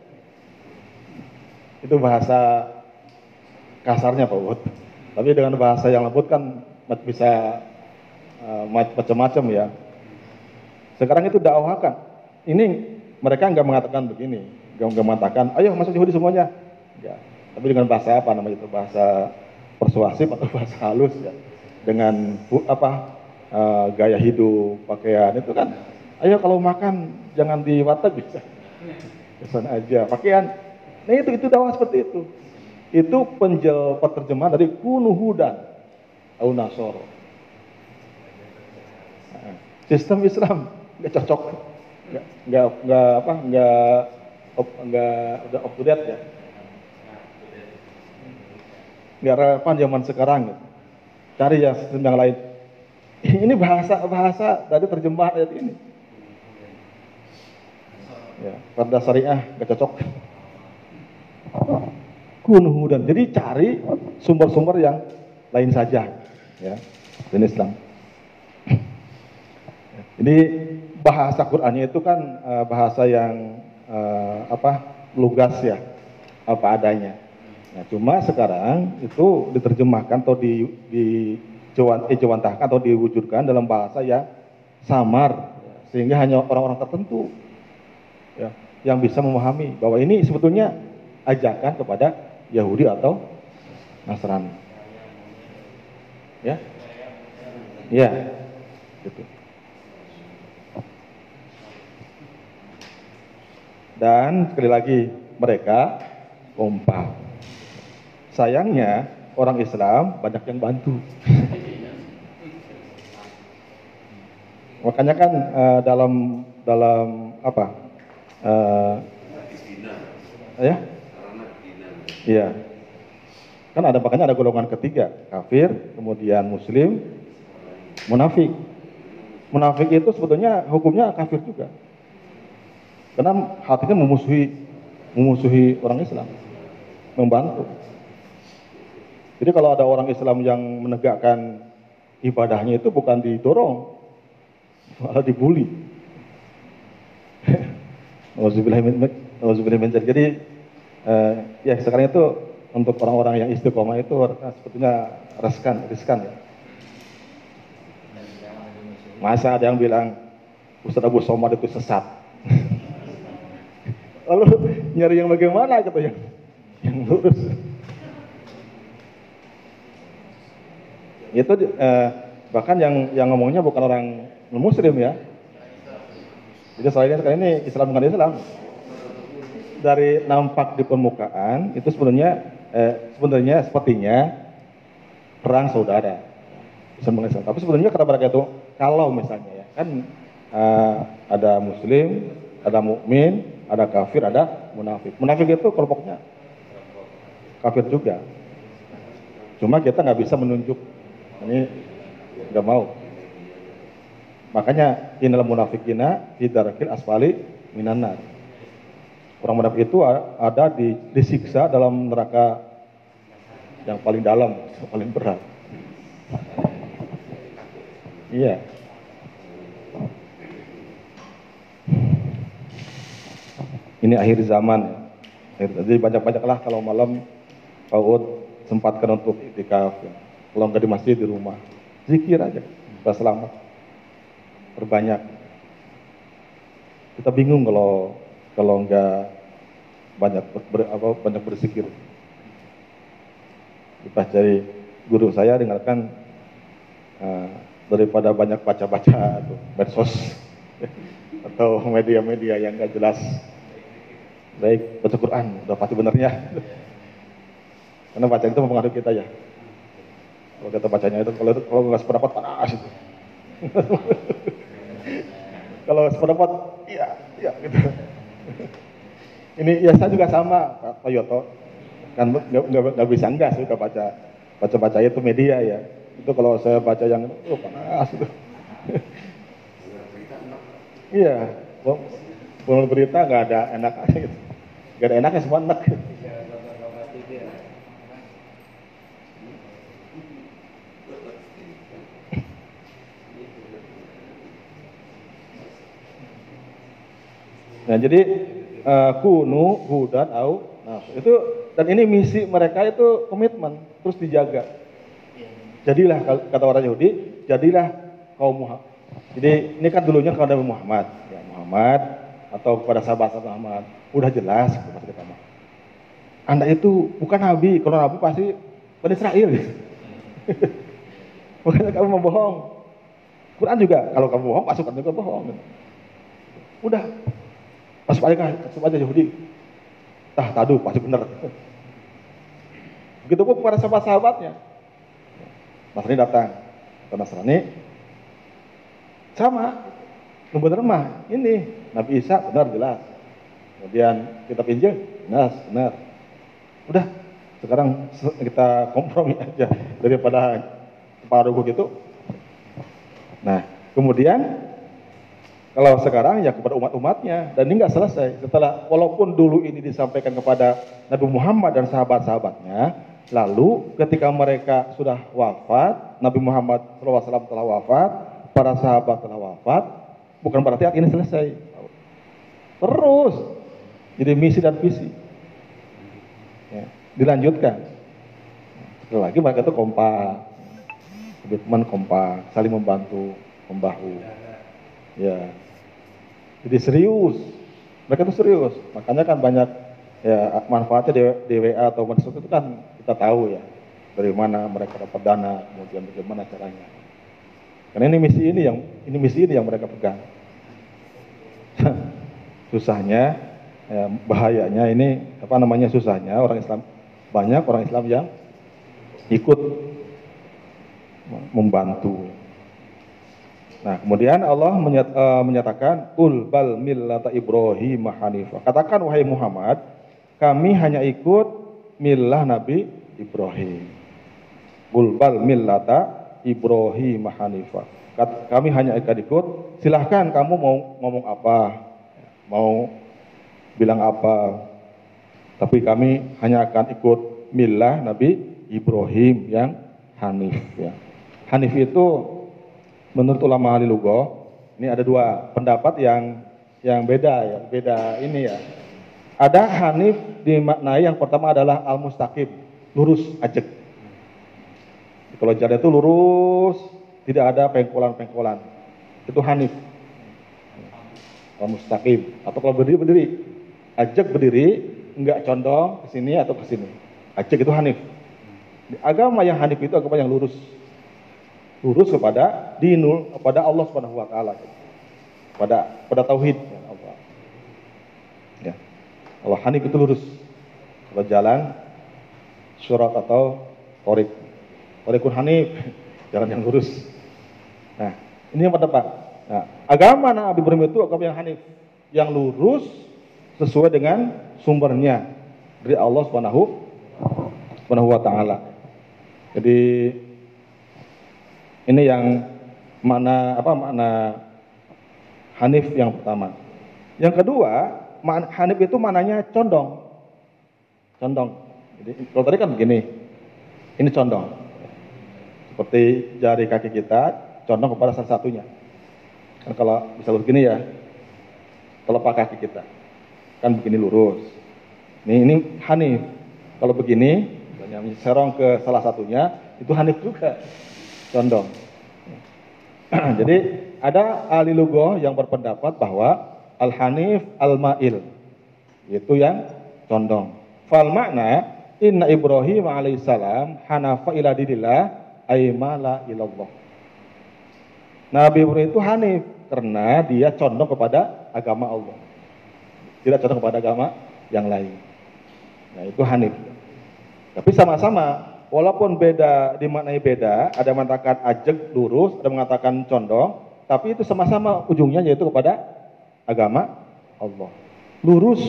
Itu bahasa kasarnya Pak Wud. Tapi dengan bahasa yang lembut kan bisa uh, macam-macam ya. Sekarang itu dakwahkan. Ini mereka nggak mengatakan begini, nggak mengatakan, ayo masuk Yahudi semuanya. Ya. Tapi dengan bahasa apa namanya itu bahasa persuasif atau bahasa halus ya. Dengan apa uh, gaya hidup, pakaian itu kan. Ayo kalau makan jangan di warteg bisa. Kesan aja. Pakaian. Nah itu itu dakwah seperti itu. Itu penjel penerjemahan dari kunuhudan au nasoro. Nah, sistem Islam nggak cocok, nggak nggak apa nggak nggak udah up to date ya, nggak relevan zaman sekarang. Gitu. Cari ya sistem yang lain. *laughs* Ini bahasa bahasa dari terjemah ayat ini. Ya, pada syariah nggak cocok. Kunuh dan jadi cari sumber-sumber yang lain saja, ya, dan Islam. *clears throat* Ini bahasa Qurannya itu kan uh, bahasa yang uh, apa lugas ya, apa adanya. Nah, cuma sekarang itu diterjemahkan atau di, di jawan, eh, atau diwujudkan dalam bahasa yang samar sehingga hanya orang-orang tertentu ya, yang bisa memahami bahwa ini sebetulnya ajakan kepada Yahudi atau Nasrani. Ya, ya, gitu. Dan sekali lagi mereka kompak. Sayangnya orang Islam banyak yang bantu. Makanya kan uh, dalam dalam apa? Uh, ya? Iya. Kan ada makanya ada golongan ketiga, kafir, kemudian muslim, munafik. Munafik itu sebetulnya hukumnya kafir juga. Karena hatinya memusuhi memusuhi orang Islam, membantu. Jadi kalau ada orang Islam yang menegakkan ibadahnya itu bukan didorong, malah dibully. *laughs* Jadi eh, ya sekarang itu untuk orang-orang yang istiqomah itu sebetulnya riskan, riskan ya. Masa ada yang bilang Ustaz Abu Somad itu sesat. *laughs* Lalu nyari yang bagaimana yang yang lurus. Itu eh, bahkan yang yang ngomongnya bukan orang muslim ya. Jadi selain sekarang ini Islam bukan Islam. Dari nampak di permukaan itu sebenarnya eh, sebenarnya sepertinya perang saudara. Islam. Tapi sebenarnya kata mereka itu kalau misalnya ya kan uh, ada muslim, ada mukmin, ada kafir, ada munafik. Munafik itu kelompoknya kafir juga. Cuma kita nggak bisa menunjuk ini nggak mau. Makanya inilah munafikina di darakil asfali minanar. Orang munafik itu ada di disiksa dalam neraka yang paling dalam, yang paling berat. Iya. Ini akhir zaman. Jadi banyak-banyaklah kalau malam Pak sempatkan untuk itikaf. Ya. Kalau nggak di masjid di rumah, zikir aja. Kita selamat. Perbanyak. Kita bingung kalau kalau nggak banyak ber, apa, banyak berzikir. Kita cari guru saya dengarkan uh, daripada banyak baca-baca medsos *laughs* atau media-media yang nggak jelas. Baik, baca Quran, udah pasti benernya. *laughs* Karena baca itu mempengaruhi kita ya. Kalau kita bacanya itu, kalau kalau nggak sependapat panas itu. *laughs* kalau sependapat, iya, iya gitu. Ini ya saya juga sama Pak Yoto. Kan nggak bisa enggak sih baca baca baca itu media ya itu kalau saya baca yang oh panas itu *laughs* iya pengumuman berita nggak ada enak gitu *laughs* nggak ada enaknya semua enak Nah, jadi uh, kunu hudan au nah itu dan ini misi mereka itu komitmen terus dijaga. Jadilah kata orang Yahudi, jadilah kaum Muhammad. Jadi ini kan dulunya kepada Muhammad, ya Muhammad atau kepada sahabat-sahabat Muhammad. Udah jelas kepada kita mah. Anda itu bukan nabi, kalau nabi pasti pada Israel. *laughs* bukan kamu mau bohong. Quran juga kalau kamu bohong pasukan juga bohong. Udah. Masuk aja masuk aja Yahudi. Tah, tadu pasti benar. Begitu pun kepada sahabat-sahabatnya. Nasrani datang ke Nasrani sama benar mah ini Nabi Isa benar jelas kemudian kita Injil benar benar udah sekarang kita kompromi *laughs* aja daripada paruh gitu nah kemudian kalau sekarang ya kepada umat-umatnya dan ini nggak selesai setelah walaupun dulu ini disampaikan kepada Nabi Muhammad dan sahabat-sahabatnya Lalu ketika mereka sudah wafat, Nabi Muhammad SAW telah wafat, para sahabat telah wafat, bukan berarti ini selesai. Terus, jadi misi dan visi. Ya, dilanjutkan. Sekali lagi mereka itu kompak, komitmen kompak, saling membantu, membahu. Ya, jadi serius. Mereka itu serius. Makanya kan banyak ya manfaatnya di, di WA atau medsos itu kan kita tahu ya dari mana mereka dapat dana kemudian bagaimana caranya karena ini misi ini yang ini misi ini yang mereka pegang *laughs* susahnya ya, bahayanya ini apa namanya susahnya orang Islam banyak orang Islam yang ikut membantu Nah, kemudian Allah menyat, uh, menyatakan ul bal millata Ibrahim hanifah. Katakan wahai Muhammad, kami hanya ikut milah Nabi Ibrahim. Bulbal millata Ibrahim Hanifah. Kami hanya akan ikut. Silahkan kamu mau ngomong apa, mau bilang apa. Tapi kami hanya akan ikut milah Nabi Ibrahim yang Hanif. Ya. Hanif itu menurut ulama ahli lugo ini ada dua pendapat yang yang beda ya, beda ini ya. Ada Hanif dimaknai yang pertama adalah al-mustaqim, lurus ajek. Kalau jalan itu lurus, tidak ada pengkolan-pengkolan. Itu Hanif. Al-mustaqim. Atau kalau berdiri berdiri, ajek berdiri, enggak condong ke sini atau ke sini. Ajek itu Hanif. Agama yang Hanif itu agama yang lurus. Lurus kepada dinul, kepada Allah Subhanahu wa taala. Pada pada tauhid. Kalau Hanif itu lurus. Kalau jalan surat atau torik. Torikun Hanif, *laughs* jalan yang lurus. Nah, ini yang pertama. Nah, agama Nabi Ibrahim itu agama yang Hanif, yang lurus sesuai dengan sumbernya dari Allah Subhanahu Subhanahu wa taala. Jadi ini yang mana apa makna Hanif yang pertama. Yang kedua, Hanif itu mananya condong. Condong. Jadi kalau tadi kan begini. Ini condong. Seperti jari kaki kita condong kepada salah satunya. Kan kalau bisa begini ya. Telapak kaki kita. Kan begini lurus. Ini ini Hanif. Kalau begini, serong ke salah satunya, itu Hanif juga. Condong. *clears throat* Jadi ada ahli lugo yang berpendapat bahwa al-hanif al-ma'il. Itu yang condong. Fal makna inna Ibrahim alaihissalam hanafa ila dinillah aymala ilallah. Nabi Ibrahim itu hanif karena dia condong kepada agama Allah. Tidak condong kepada agama yang lain. Nah, itu hanif. Tapi sama-sama walaupun beda dimaknai beda, ada yang mengatakan ajeg lurus, ada yang mengatakan condong, tapi itu sama-sama ujungnya yaitu kepada agama Allah. Lurus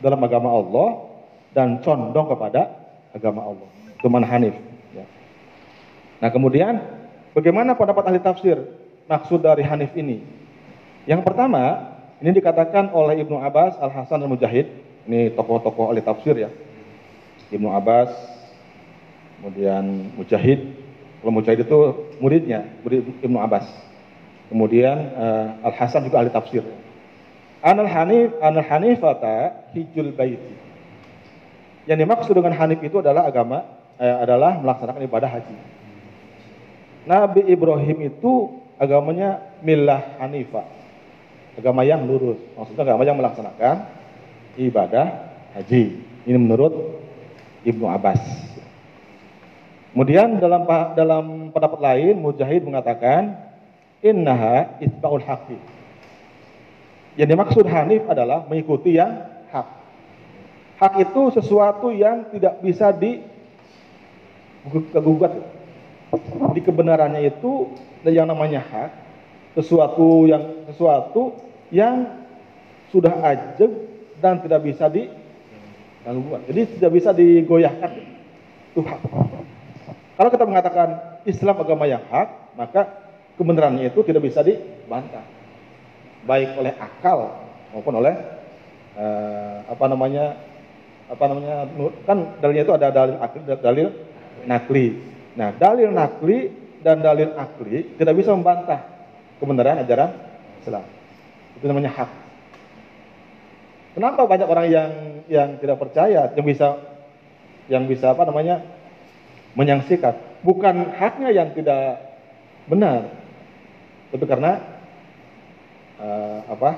dalam agama Allah dan condong kepada agama Allah. Itu Hanif. Ya. Nah kemudian bagaimana pendapat ahli tafsir maksud dari Hanif ini? Yang pertama ini dikatakan oleh Ibnu Abbas, Al Hasan dan Mujahid. Ini tokoh-tokoh ahli tafsir ya. Ibnu Abbas, kemudian Mujahid. Kalau Mujahid itu muridnya, murid Ibnu Abbas. Kemudian uh, Al Hasan juga ahli tafsir. Anal Hanif, Anal Hanifata hijul baiti. Yang dimaksud dengan Hanif itu adalah agama eh, adalah melaksanakan ibadah haji. Nabi Ibrahim itu agamanya milah Hanifah. Agama yang lurus. Maksudnya agama yang melaksanakan ibadah haji. Ini menurut Ibnu Abbas. Kemudian dalam dalam pendapat lain Mujahid mengatakan innaha itbaul haqqi yang dimaksud Hanif adalah mengikuti yang hak. Hak itu sesuatu yang tidak bisa digugat. Di kebenarannya itu yang namanya hak, sesuatu yang sesuatu yang sudah ajeg dan tidak bisa diganggu. Jadi tidak bisa digoyahkan. Itu hak. Kalau kita mengatakan Islam agama yang hak, maka kebenarannya itu tidak bisa dibantah baik oleh akal maupun oleh uh, apa namanya apa namanya kan dalilnya itu ada dalil akli dalil nakli. Nah, dalil nakli dan dalil akli tidak bisa membantah kebenaran ajaran Islam. Itu namanya hak. Kenapa banyak orang yang yang tidak percaya yang bisa yang bisa apa namanya menyangsikan bukan haknya yang tidak benar, tapi karena uh, apa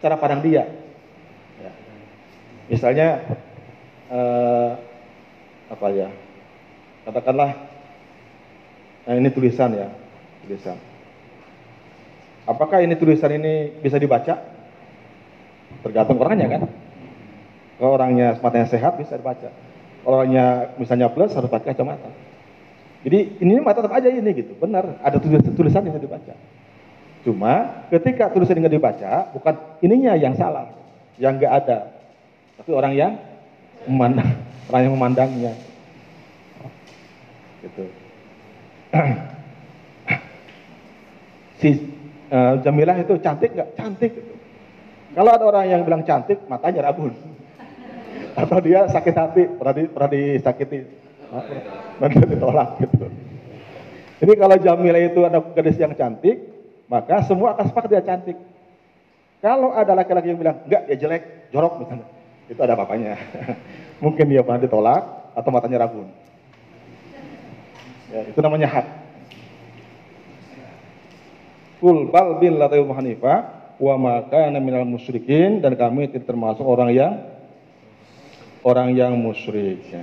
cara pandang dia. Ya. Misalnya uh, apa ya? Katakanlah nah ini tulisan ya, tulisan. Apakah ini tulisan ini bisa dibaca? Tergantung orangnya kan. Kalau orangnya matanya sehat bisa dibaca. Orangnya misalnya plus harus pakai kacamata. Jadi ini mata tetap aja ini gitu, benar. Ada tulisan tulisan yang dibaca. Cuma ketika tulisan ini dibaca, bukan ininya yang salah, yang nggak ada, tapi orang yang memandang orang yang memandangnya. Gitu. *clears throat* si uh, Jamilah itu cantik nggak? Cantik. Gitu. Kalau ada orang yang bilang cantik, matanya rabun. Atau dia sakit hati, pernah, di, pernah disakiti, pernah ditolak gitu. Jadi kalau Jamilah itu ada gadis yang cantik, maka semua akan sepakat dia cantik. Kalau ada laki-laki yang bilang, enggak dia jelek, jorok misalnya, itu ada apa-apanya. *laughs* Mungkin dia pernah ditolak atau matanya rabun. Ya, itu namanya hak. Kul bal Hanifah wa maka minal musyrikin dan kami tidak termasuk orang yang orang yang musyrik ya.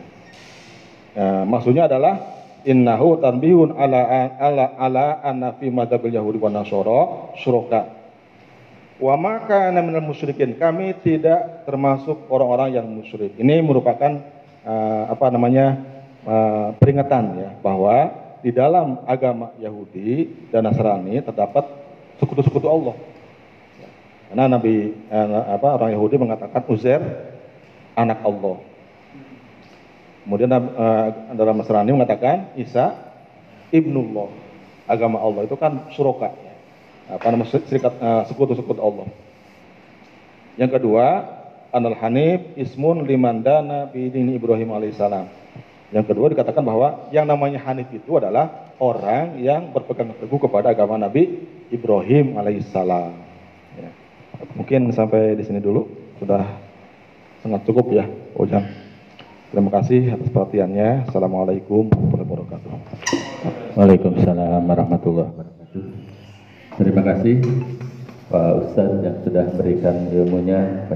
ya maksudnya adalah innahu tanbihun ala ala ala anna fi madhabil yahudi wa nasara syuraka wa maka minal musyrikin kami tidak termasuk orang-orang yang musyrik. Ini merupakan uh, apa namanya uh, peringatan ya bahwa di dalam agama Yahudi dan Nasrani terdapat sekutu-sekutu Allah. Karena Nabi eh, apa orang Yahudi mengatakan Uzair anak Allah. Kemudian eh, dalam Nasrani mengatakan Isa ibnullah. Agama Allah itu kan suroka ya. Apa nama serikat eh, sekutu-sekutu Allah. Yang kedua, Anal Hanif ismun limandana bidini Ibrahim alaihissalam. Yang kedua dikatakan bahwa yang namanya Hanif itu adalah orang yang berpegang teguh kepada agama Nabi Ibrahim alaihissalam. Ya. Mungkin sampai di sini dulu sudah sangat cukup ya, Ujang. Terima kasih atas perhatiannya. Assalamualaikum warahmatullahi wabarakatuh. Waalaikumsalam warahmatullahi wabarakatuh. Terima kasih Pak Ustadz yang sudah memberikan ilmunya pada